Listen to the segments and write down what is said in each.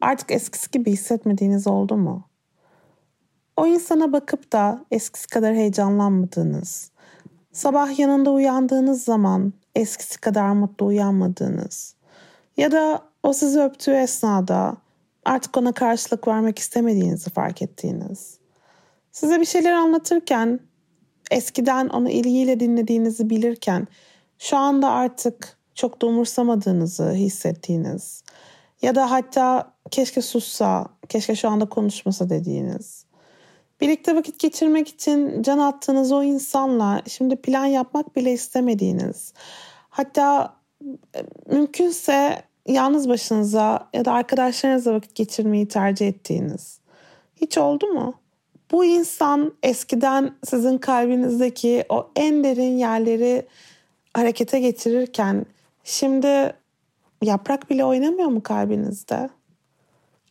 artık eskisi gibi hissetmediğiniz oldu mu? O insana bakıp da eskisi kadar heyecanlanmadığınız, sabah yanında uyandığınız zaman eskisi kadar mutlu uyanmadığınız ya da o sizi öptüğü esnada artık ona karşılık vermek istemediğinizi fark ettiğiniz. Size bir şeyler anlatırken eskiden onu ilgiyle dinlediğinizi bilirken şu anda artık çok da umursamadığınızı hissettiğiniz ya da hatta keşke sussa, keşke şu anda konuşmasa dediğiniz. Birlikte vakit geçirmek için can attığınız o insanla şimdi plan yapmak bile istemediğiniz. Hatta e, mümkünse yalnız başınıza ya da arkadaşlarınızla vakit geçirmeyi tercih ettiğiniz. Hiç oldu mu? Bu insan eskiden sizin kalbinizdeki o en derin yerleri harekete getirirken şimdi yaprak bile oynamıyor mu kalbinizde?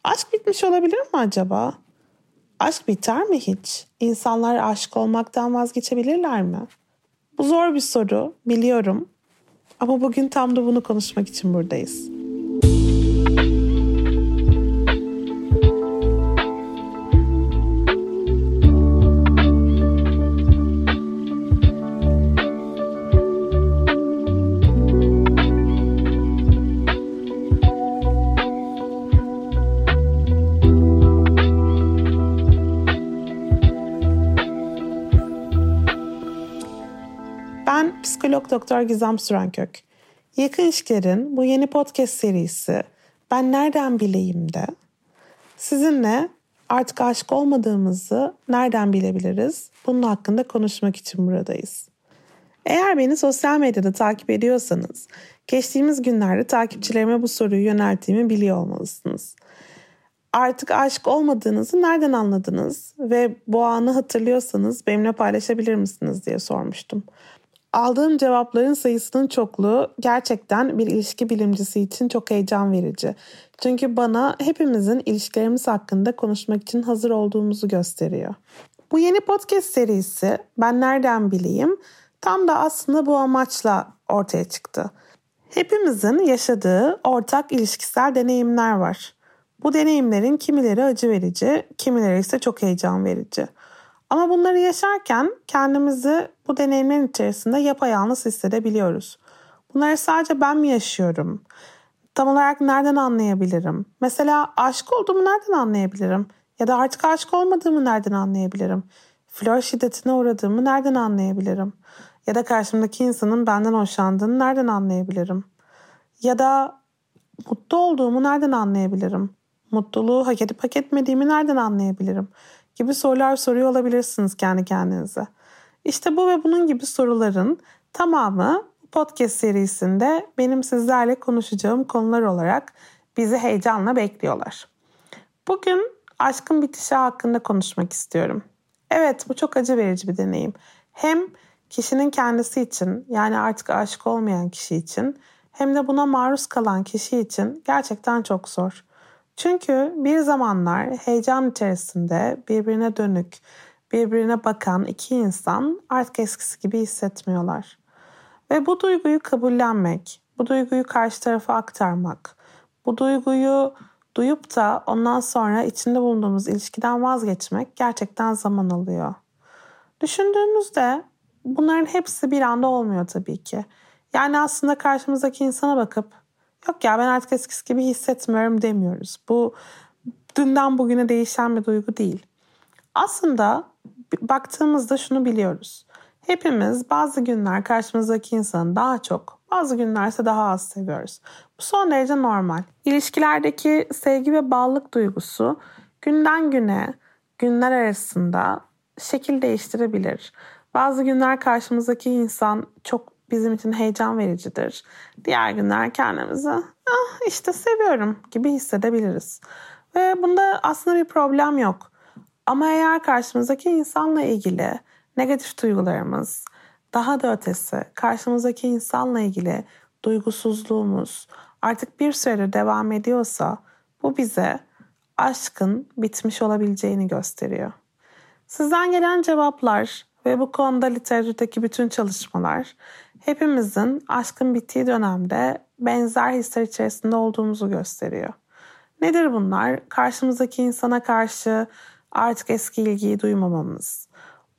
Aşk bitmiş olabilir mi acaba? Aşk biter mi hiç? İnsanlar aşık olmaktan vazgeçebilirler mi? Bu zor bir soru, biliyorum. Ama bugün tam da bunu konuşmak için buradayız. Psikolog doktor Gizem Sürenkök. Yakın İlişkilerin bu yeni podcast serisi Ben Nereden Bileyim de sizinle artık aşık olmadığımızı nereden bilebiliriz? Bunun hakkında konuşmak için buradayız. Eğer beni sosyal medyada takip ediyorsanız, geçtiğimiz günlerde takipçilerime bu soruyu yönelttiğimi biliyor olmalısınız. Artık aşık olmadığınızı nereden anladınız ve bu anı hatırlıyorsanız benimle paylaşabilir misiniz diye sormuştum. Aldığım cevapların sayısının çokluğu gerçekten bir ilişki bilimcisi için çok heyecan verici. Çünkü bana hepimizin ilişkilerimiz hakkında konuşmak için hazır olduğumuzu gösteriyor. Bu yeni podcast serisi Ben Nereden Bileyim tam da aslında bu amaçla ortaya çıktı. Hepimizin yaşadığı ortak ilişkisel deneyimler var. Bu deneyimlerin kimileri acı verici, kimileri ise çok heyecan verici. Ama bunları yaşarken kendimizi bu deneyimlerin içerisinde yapayalnız hissedebiliyoruz. Bunları sadece ben mi yaşıyorum? Tam olarak nereden anlayabilirim? Mesela aşık olduğumu nereden anlayabilirim? Ya da artık aşık olmadığımı nereden anlayabilirim? Flör şiddetine uğradığımı nereden anlayabilirim? Ya da karşımdaki insanın benden hoşlandığını nereden anlayabilirim? Ya da mutlu olduğumu nereden anlayabilirim? Mutluluğu hak edip hak etmediğimi nereden anlayabilirim? Gibi sorular soruyor olabilirsiniz kendi kendinize. İşte bu ve bunun gibi soruların tamamı podcast serisinde benim sizlerle konuşacağım konular olarak bizi heyecanla bekliyorlar. Bugün aşkın bitişi hakkında konuşmak istiyorum. Evet bu çok acı verici bir deneyim. Hem kişinin kendisi için yani artık aşık olmayan kişi için hem de buna maruz kalan kişi için gerçekten çok zor. Çünkü bir zamanlar heyecan içerisinde birbirine dönük, birbirine bakan iki insan artık eskisi gibi hissetmiyorlar. Ve bu duyguyu kabullenmek, bu duyguyu karşı tarafa aktarmak, bu duyguyu duyup da ondan sonra içinde bulunduğumuz ilişkiden vazgeçmek gerçekten zaman alıyor. Düşündüğümüzde bunların hepsi bir anda olmuyor tabii ki. Yani aslında karşımızdaki insana bakıp yok ya ben artık eskisi gibi hissetmiyorum demiyoruz. Bu dünden bugüne değişen bir duygu değil. Aslında baktığımızda şunu biliyoruz. Hepimiz bazı günler karşımızdaki insanı daha çok, bazı günlerse daha az seviyoruz. Bu son derece normal. İlişkilerdeki sevgi ve bağlılık duygusu günden güne, günler arasında şekil değiştirebilir. Bazı günler karşımızdaki insan çok bizim için heyecan vericidir. Diğer günler kendimizi ah işte seviyorum gibi hissedebiliriz. Ve bunda aslında bir problem yok. Ama eğer karşımızdaki insanla ilgili negatif duygularımız, daha da ötesi karşımızdaki insanla ilgili duygusuzluğumuz artık bir süre devam ediyorsa bu bize aşkın bitmiş olabileceğini gösteriyor. Sizden gelen cevaplar ve bu konuda literatürdeki bütün çalışmalar hepimizin aşkın bittiği dönemde benzer hisler içerisinde olduğumuzu gösteriyor. Nedir bunlar? Karşımızdaki insana karşı artık eski ilgiyi duymamamız,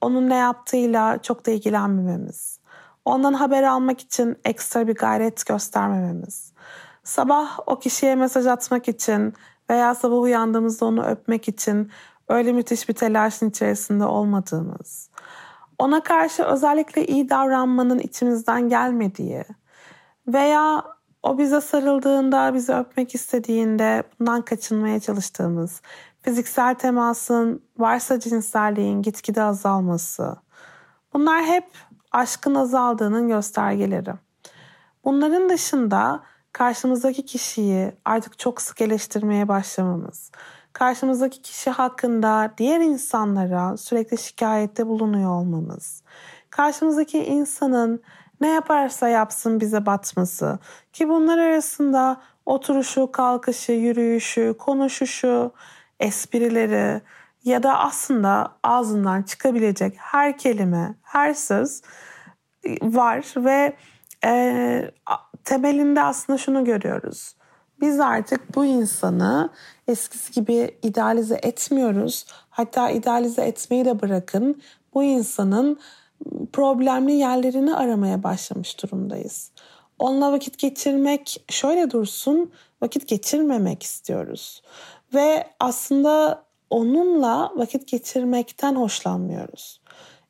onun ne yaptığıyla çok da ilgilenmememiz, ondan haber almak için ekstra bir gayret göstermememiz, sabah o kişiye mesaj atmak için veya sabah uyandığımızda onu öpmek için öyle müthiş bir telaşın içerisinde olmadığımız, ona karşı özellikle iyi davranmanın içimizden gelmediği veya o bize sarıldığında, bizi öpmek istediğinde bundan kaçınmaya çalıştığımız, fiziksel temasın, varsa cinselliğin gitgide azalması. Bunlar hep aşkın azaldığının göstergeleri. Bunların dışında karşımızdaki kişiyi artık çok sık eleştirmeye başlamamız, karşımızdaki kişi hakkında diğer insanlara sürekli şikayette bulunuyor olmamız, karşımızdaki insanın ne yaparsa yapsın bize batması ki bunlar arasında oturuşu, kalkışı, yürüyüşü, konuşuşu, esprileri ya da aslında ağzından çıkabilecek her kelime, her söz var ve e, temelinde aslında şunu görüyoruz. Biz artık bu insanı eskisi gibi idealize etmiyoruz. Hatta idealize etmeyi de bırakın. Bu insanın problemli yerlerini aramaya başlamış durumdayız. Onunla vakit geçirmek şöyle dursun, vakit geçirmemek istiyoruz. Ve aslında onunla vakit geçirmekten hoşlanmıyoruz.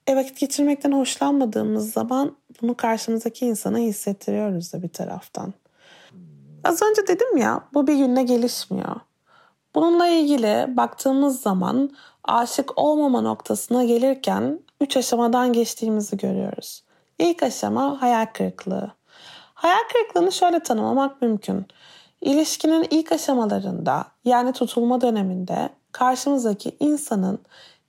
E vakit geçirmekten hoşlanmadığımız zaman bunu karşımızdaki insana hissettiriyoruz da bir taraftan. Az önce dedim ya bu bir günde gelişmiyor. Bununla ilgili baktığımız zaman aşık olmama noktasına gelirken üç aşamadan geçtiğimizi görüyoruz. İlk aşama hayal kırıklığı. Hayal kırıklığını şöyle tanımlamak mümkün. İlişkinin ilk aşamalarında yani tutulma döneminde karşımızdaki insanın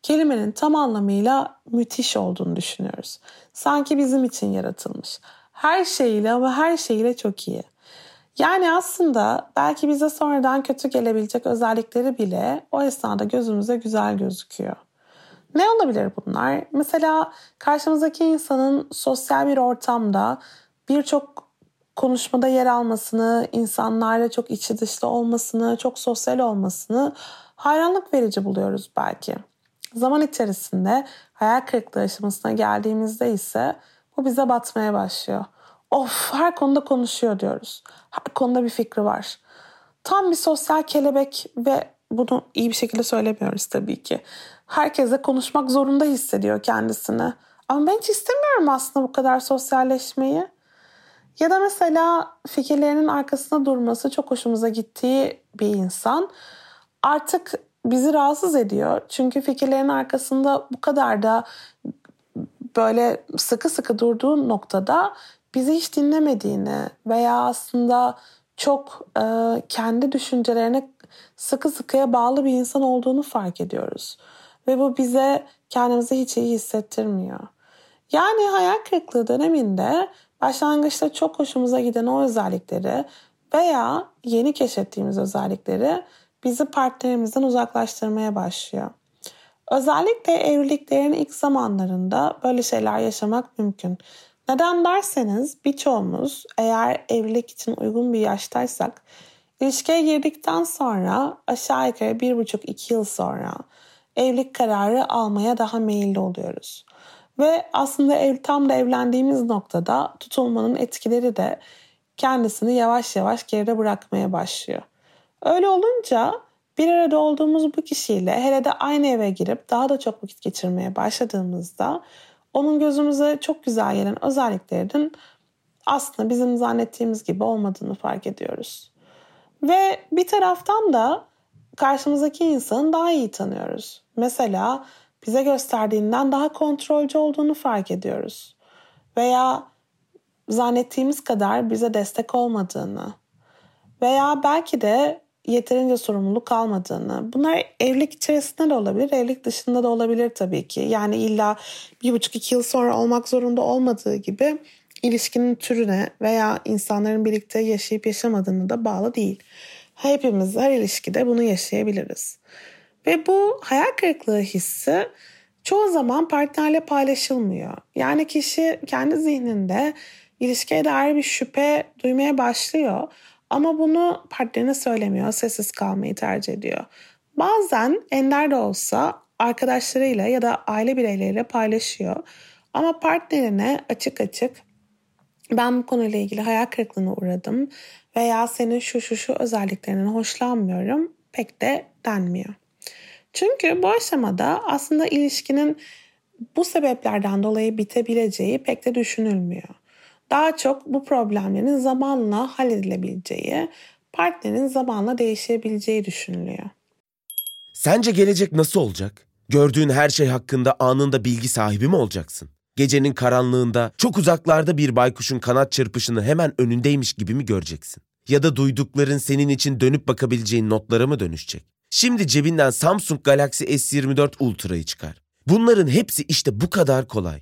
kelimenin tam anlamıyla müthiş olduğunu düşünüyoruz. Sanki bizim için yaratılmış. Her şeyiyle ama her şeyiyle çok iyi. Yani aslında belki bize sonradan kötü gelebilecek özellikleri bile o esnada gözümüze güzel gözüküyor. Ne olabilir bunlar? Mesela karşımızdaki insanın sosyal bir ortamda birçok konuşmada yer almasını, insanlarla çok içi dışlı olmasını, çok sosyal olmasını hayranlık verici buluyoruz belki. Zaman içerisinde hayal kırıklığı aşamasına geldiğimizde ise bu bize batmaya başlıyor. Of her konuda konuşuyor diyoruz. Her konuda bir fikri var. Tam bir sosyal kelebek ve bunu iyi bir şekilde söylemiyoruz tabii ki. Herkese konuşmak zorunda hissediyor kendisini. Ama ben hiç istemiyorum aslında bu kadar sosyalleşmeyi. Ya da mesela fikirlerinin arkasında durması çok hoşumuza gittiği bir insan artık bizi rahatsız ediyor. Çünkü fikirlerin arkasında bu kadar da böyle sıkı sıkı durduğu noktada bizi hiç dinlemediğini veya aslında çok e, kendi düşüncelerine sıkı sıkıya bağlı bir insan olduğunu fark ediyoruz. Ve bu bize kendimizi hiç iyi hissettirmiyor. Yani hayal kırıklığı döneminde başlangıçta çok hoşumuza giden o özellikleri veya yeni keşfettiğimiz özellikleri bizi partnerimizden uzaklaştırmaya başlıyor. Özellikle evliliklerin ilk zamanlarında böyle şeyler yaşamak mümkün. Neden derseniz birçoğumuz eğer evlilik için uygun bir yaştaysak ilişkiye girdikten sonra aşağı yukarı bir buçuk iki yıl sonra evlilik kararı almaya daha meyilli oluyoruz. Ve aslında ev, tam da evlendiğimiz noktada tutulmanın etkileri de kendisini yavaş yavaş geride bırakmaya başlıyor. Öyle olunca bir arada olduğumuz bu kişiyle hele de aynı eve girip daha da çok vakit geçirmeye başladığımızda onun gözümüze çok güzel gelen özelliklerinin aslında bizim zannettiğimiz gibi olmadığını fark ediyoruz. Ve bir taraftan da karşımızdaki insanı daha iyi tanıyoruz. Mesela bize gösterdiğinden daha kontrolcü olduğunu fark ediyoruz. Veya zannettiğimiz kadar bize destek olmadığını veya belki de yeterince sorumluluk almadığını. Bunlar evlilik içerisinde de olabilir, evlilik dışında da olabilir tabii ki. Yani illa bir buçuk iki yıl sonra olmak zorunda olmadığı gibi ilişkinin türüne veya insanların birlikte yaşayıp yaşamadığını da bağlı değil. Hepimiz her ilişkide bunu yaşayabiliriz. Ve bu hayal kırıklığı hissi çoğu zaman partnerle paylaşılmıyor. Yani kişi kendi zihninde ilişkiye dair bir şüphe duymaya başlıyor ama bunu partnerine söylemiyor, sessiz kalmayı tercih ediyor. Bazen ender de olsa arkadaşlarıyla ya da aile bireyleriyle paylaşıyor. Ama partnerine açık açık ben bu konuyla ilgili hayal kırıklığına uğradım veya senin şu şu şu özelliklerinden hoşlanmıyorum pek de denmiyor. Çünkü bu aşamada aslında ilişkinin bu sebeplerden dolayı bitebileceği pek de düşünülmüyor. Daha çok bu problemlerin zamanla halledilebileceği, partnerin zamanla değişebileceği düşünülüyor. Sence gelecek nasıl olacak? Gördüğün her şey hakkında anında bilgi sahibi mi olacaksın? Gecenin karanlığında çok uzaklarda bir baykuşun kanat çırpışını hemen önündeymiş gibi mi göreceksin? Ya da duydukların senin için dönüp bakabileceğin notlara mı dönüşecek? Şimdi cebinden Samsung Galaxy S24 Ultra'yı çıkar. Bunların hepsi işte bu kadar kolay.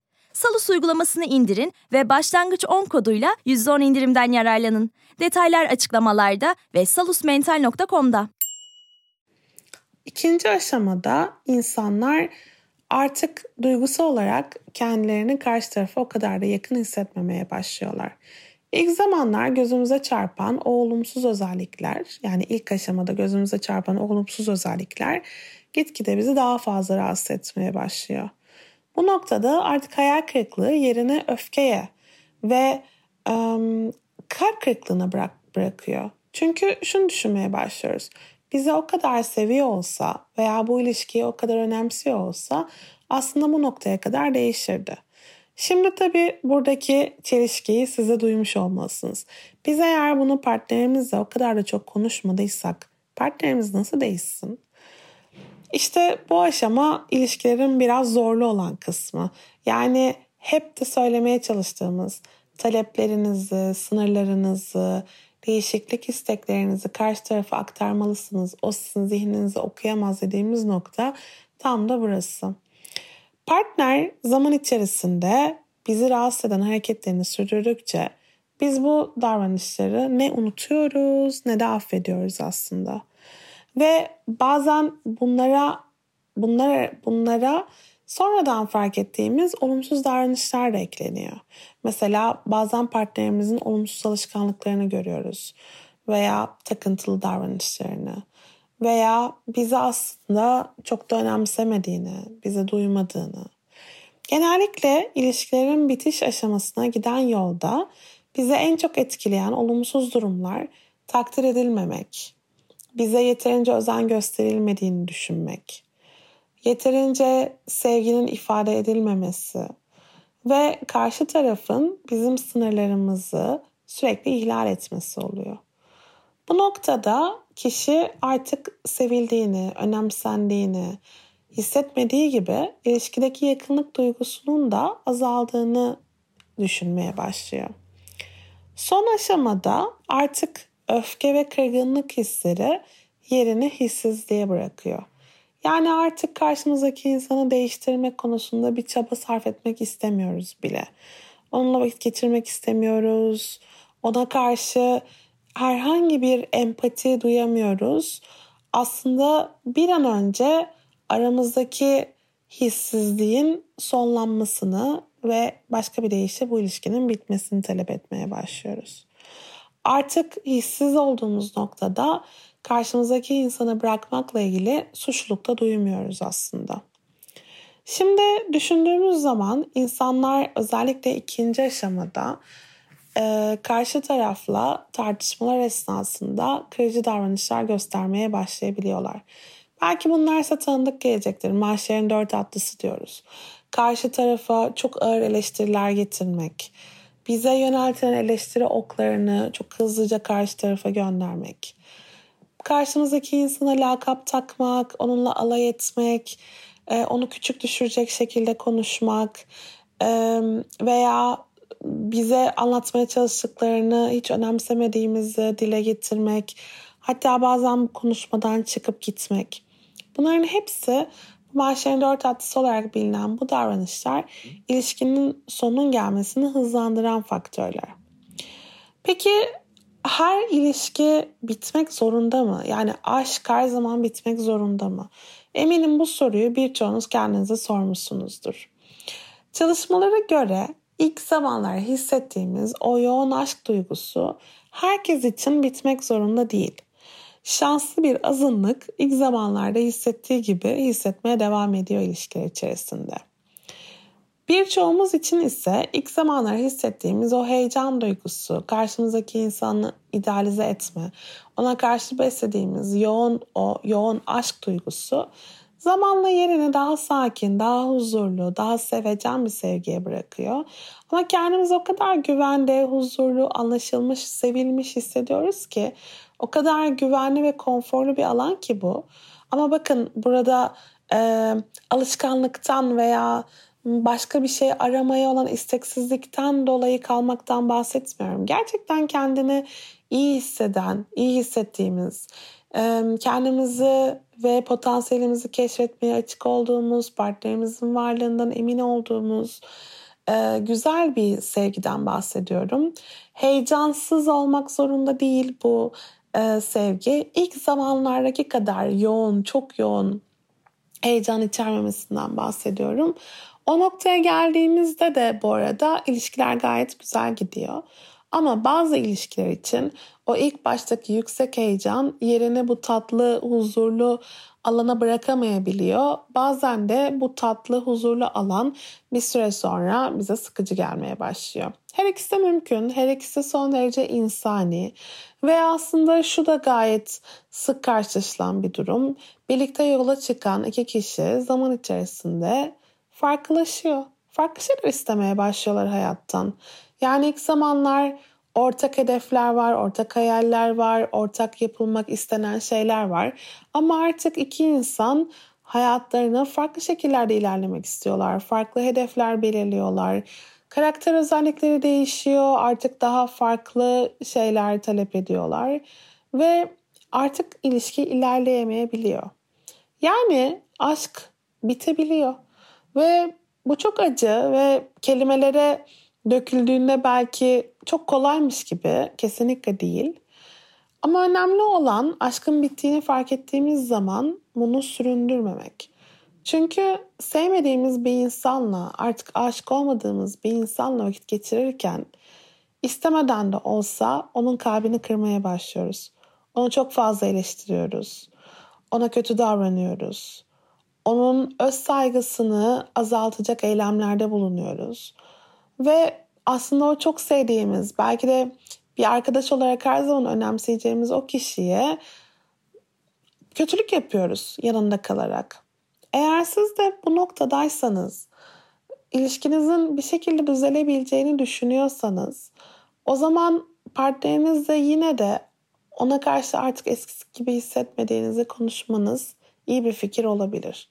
Salus uygulamasını indirin ve başlangıç 10 koduyla %10 indirimden yararlanın. Detaylar açıklamalarda ve salusmental.com'da. İkinci aşamada insanlar artık duygusal olarak kendilerini karşı tarafa o kadar da yakın hissetmemeye başlıyorlar. İlk zamanlar gözümüze çarpan o olumsuz özellikler yani ilk aşamada gözümüze çarpan olumsuz özellikler gitgide bizi daha fazla rahatsız etmeye başlıyor. Bu noktada artık hayal kırıklığı yerine öfkeye ve um, kalp kırıklığına bırak, bırakıyor. Çünkü şunu düşünmeye başlıyoruz. Bizi o kadar seviyor olsa veya bu ilişkiyi o kadar önemsiyor olsa aslında bu noktaya kadar değişirdi. Şimdi tabii buradaki çelişkiyi size duymuş olmalısınız. Biz eğer bunu partnerimizle o kadar da çok konuşmadıysak partnerimiz nasıl değişsin? İşte bu aşama ilişkilerin biraz zorlu olan kısmı. Yani hep de söylemeye çalıştığımız taleplerinizi, sınırlarınızı, değişiklik isteklerinizi karşı tarafa aktarmalısınız. O sizin zihninizi okuyamaz dediğimiz nokta tam da burası. Partner zaman içerisinde bizi rahatsız eden hareketlerini sürdürdükçe biz bu davranışları ne unutuyoruz ne de affediyoruz aslında. Ve bazen bunlara bunlara bunlara sonradan fark ettiğimiz olumsuz davranışlar da ekleniyor. Mesela bazen partnerimizin olumsuz alışkanlıklarını görüyoruz veya takıntılı davranışlarını veya bizi aslında çok da önemsemediğini, bizi duymadığını. Genellikle ilişkilerin bitiş aşamasına giden yolda bize en çok etkileyen olumsuz durumlar takdir edilmemek, bize yeterince özen gösterilmediğini düşünmek, yeterince sevginin ifade edilmemesi ve karşı tarafın bizim sınırlarımızı sürekli ihlal etmesi oluyor. Bu noktada kişi artık sevildiğini, önemsendiğini hissetmediği gibi ilişkideki yakınlık duygusunun da azaldığını düşünmeye başlıyor. Son aşamada artık öfke ve kırgınlık hisleri yerini hissizliğe bırakıyor. Yani artık karşımızdaki insanı değiştirmek konusunda bir çaba sarf etmek istemiyoruz bile. Onunla vakit geçirmek istemiyoruz. Ona karşı herhangi bir empati duyamıyoruz. Aslında bir an önce aramızdaki hissizliğin sonlanmasını ve başka bir deyişle bu ilişkinin bitmesini talep etmeye başlıyoruz. Artık hissiz olduğumuz noktada karşımızdaki insanı bırakmakla ilgili suçlulukta duymuyoruz aslında. Şimdi düşündüğümüz zaman insanlar özellikle ikinci aşamada e, karşı tarafla tartışmalar esnasında kırıcı davranışlar göstermeye başlayabiliyorlar. Belki bunlar ise tanıdık gelecektir. Mahşerin dört atlısı diyoruz. Karşı tarafa çok ağır eleştiriler getirmek, bize yöneltilen eleştiri oklarını çok hızlıca karşı tarafa göndermek, karşımızdaki insana lakap takmak, onunla alay etmek, e, onu küçük düşürecek şekilde konuşmak e, veya bize anlatmaya çalıştıklarını hiç önemsemediğimizi dile getirmek, hatta bazen konuşmadan çıkıp gitmek. Bunların hepsi Maaşların dört tatlısı olarak bilinen bu davranışlar ilişkinin sonun gelmesini hızlandıran faktörler. Peki her ilişki bitmek zorunda mı? Yani aşk her zaman bitmek zorunda mı? Eminim bu soruyu birçoğunuz kendinize sormuşsunuzdur. Çalışmalara göre ilk zamanlar hissettiğimiz o yoğun aşk duygusu herkes için bitmek zorunda değil. Şanslı bir azınlık ilk zamanlarda hissettiği gibi hissetmeye devam ediyor ilişkiler içerisinde. Birçoğumuz için ise ilk zamanlar hissettiğimiz o heyecan duygusu, karşımızdaki insanı idealize etme, ona karşı beslediğimiz yoğun o yoğun aşk duygusu zamanla yerini daha sakin, daha huzurlu, daha sevecen bir sevgiye bırakıyor. Ama kendimizi o kadar güvende, huzurlu, anlaşılmış, sevilmiş hissediyoruz ki o kadar güvenli ve konforlu bir alan ki bu. Ama bakın burada e, alışkanlıktan veya başka bir şey aramaya olan isteksizlikten dolayı kalmaktan bahsetmiyorum. Gerçekten kendini iyi hisseden, iyi hissettiğimiz, kendimizi ve potansiyelimizi keşfetmeye açık olduğumuz, partnerimizin varlığından emin olduğumuz güzel bir sevgiden bahsediyorum. Heyecansız olmak zorunda değil bu sevgi. İlk zamanlardaki kadar yoğun, çok yoğun heyecan içermemesinden bahsediyorum. O noktaya geldiğimizde de bu arada ilişkiler gayet güzel gidiyor. Ama bazı ilişkiler için o ilk baştaki yüksek heyecan yerini bu tatlı, huzurlu alana bırakamayabiliyor. Bazen de bu tatlı, huzurlu alan bir süre sonra bize sıkıcı gelmeye başlıyor. Her ikisi de mümkün. Her ikisi son derece insani. Ve aslında şu da gayet sık karşılaşılan bir durum. Birlikte yola çıkan iki kişi zaman içerisinde farklılaşıyor. Farklı şeyler istemeye başlıyorlar hayattan. Yani ilk zamanlar ortak hedefler var, ortak hayaller var, ortak yapılmak istenen şeyler var. Ama artık iki insan hayatlarına farklı şekillerde ilerlemek istiyorlar. Farklı hedefler belirliyorlar. Karakter özellikleri değişiyor. Artık daha farklı şeyler talep ediyorlar. Ve artık ilişki ilerleyemeyebiliyor. Yani aşk bitebiliyor. Ve bu çok acı ve kelimelere döküldüğünde belki çok kolaymış gibi kesinlikle değil. Ama önemli olan aşkın bittiğini fark ettiğimiz zaman bunu süründürmemek. Çünkü sevmediğimiz bir insanla artık aşık olmadığımız bir insanla vakit geçirirken istemeden de olsa onun kalbini kırmaya başlıyoruz. Onu çok fazla eleştiriyoruz. Ona kötü davranıyoruz. Onun öz saygısını azaltacak eylemlerde bulunuyoruz. Ve aslında o çok sevdiğimiz, belki de bir arkadaş olarak her zaman önemseyeceğimiz o kişiye kötülük yapıyoruz yanında kalarak. Eğer siz de bu noktadaysanız, ilişkinizin bir şekilde düzelebileceğini düşünüyorsanız, o zaman partnerinizle yine de ona karşı artık eskisi gibi hissetmediğinizi konuşmanız iyi bir fikir olabilir.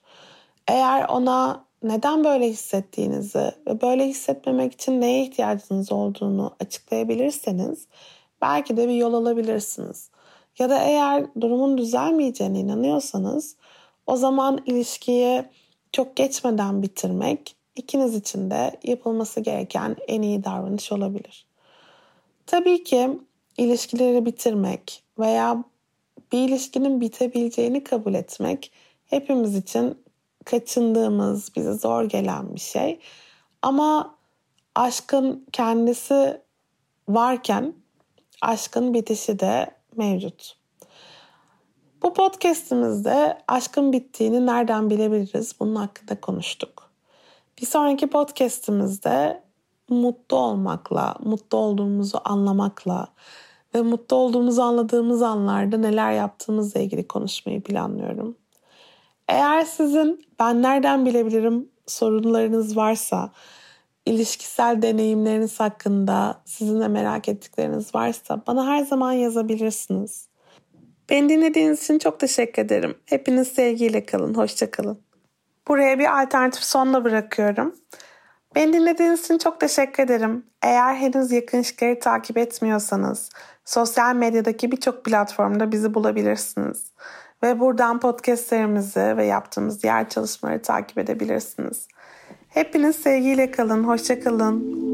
Eğer ona neden böyle hissettiğinizi ve böyle hissetmemek için neye ihtiyacınız olduğunu açıklayabilirseniz belki de bir yol alabilirsiniz. Ya da eğer durumun düzelmeyeceğine inanıyorsanız o zaman ilişkiyi çok geçmeden bitirmek ikiniz için de yapılması gereken en iyi davranış olabilir. Tabii ki ilişkileri bitirmek veya bir ilişkinin bitebileceğini kabul etmek hepimiz için kaçındığımız, bize zor gelen bir şey. Ama aşkın kendisi varken aşkın bitişi de mevcut. Bu podcast'imizde aşkın bittiğini nereden bilebiliriz bunun hakkında konuştuk. Bir sonraki podcast'imizde mutlu olmakla, mutlu olduğumuzu anlamakla ve mutlu olduğumuzu anladığımız anlarda neler yaptığımızla ilgili konuşmayı planlıyorum. Eğer sizin ben nereden bilebilirim sorunlarınız varsa, ilişkisel deneyimleriniz hakkında sizin de merak ettikleriniz varsa bana her zaman yazabilirsiniz. Beni dinlediğiniz için çok teşekkür ederim. Hepiniz sevgiyle kalın, hoşça kalın. Buraya bir alternatif sonla bırakıyorum. Beni dinlediğiniz için çok teşekkür ederim. Eğer henüz yakın ilişkileri takip etmiyorsanız sosyal medyadaki birçok platformda bizi bulabilirsiniz. Ve buradan podcastlerimizi ve yaptığımız diğer çalışmaları takip edebilirsiniz. Hepiniz sevgiyle kalın, hoşça kalın.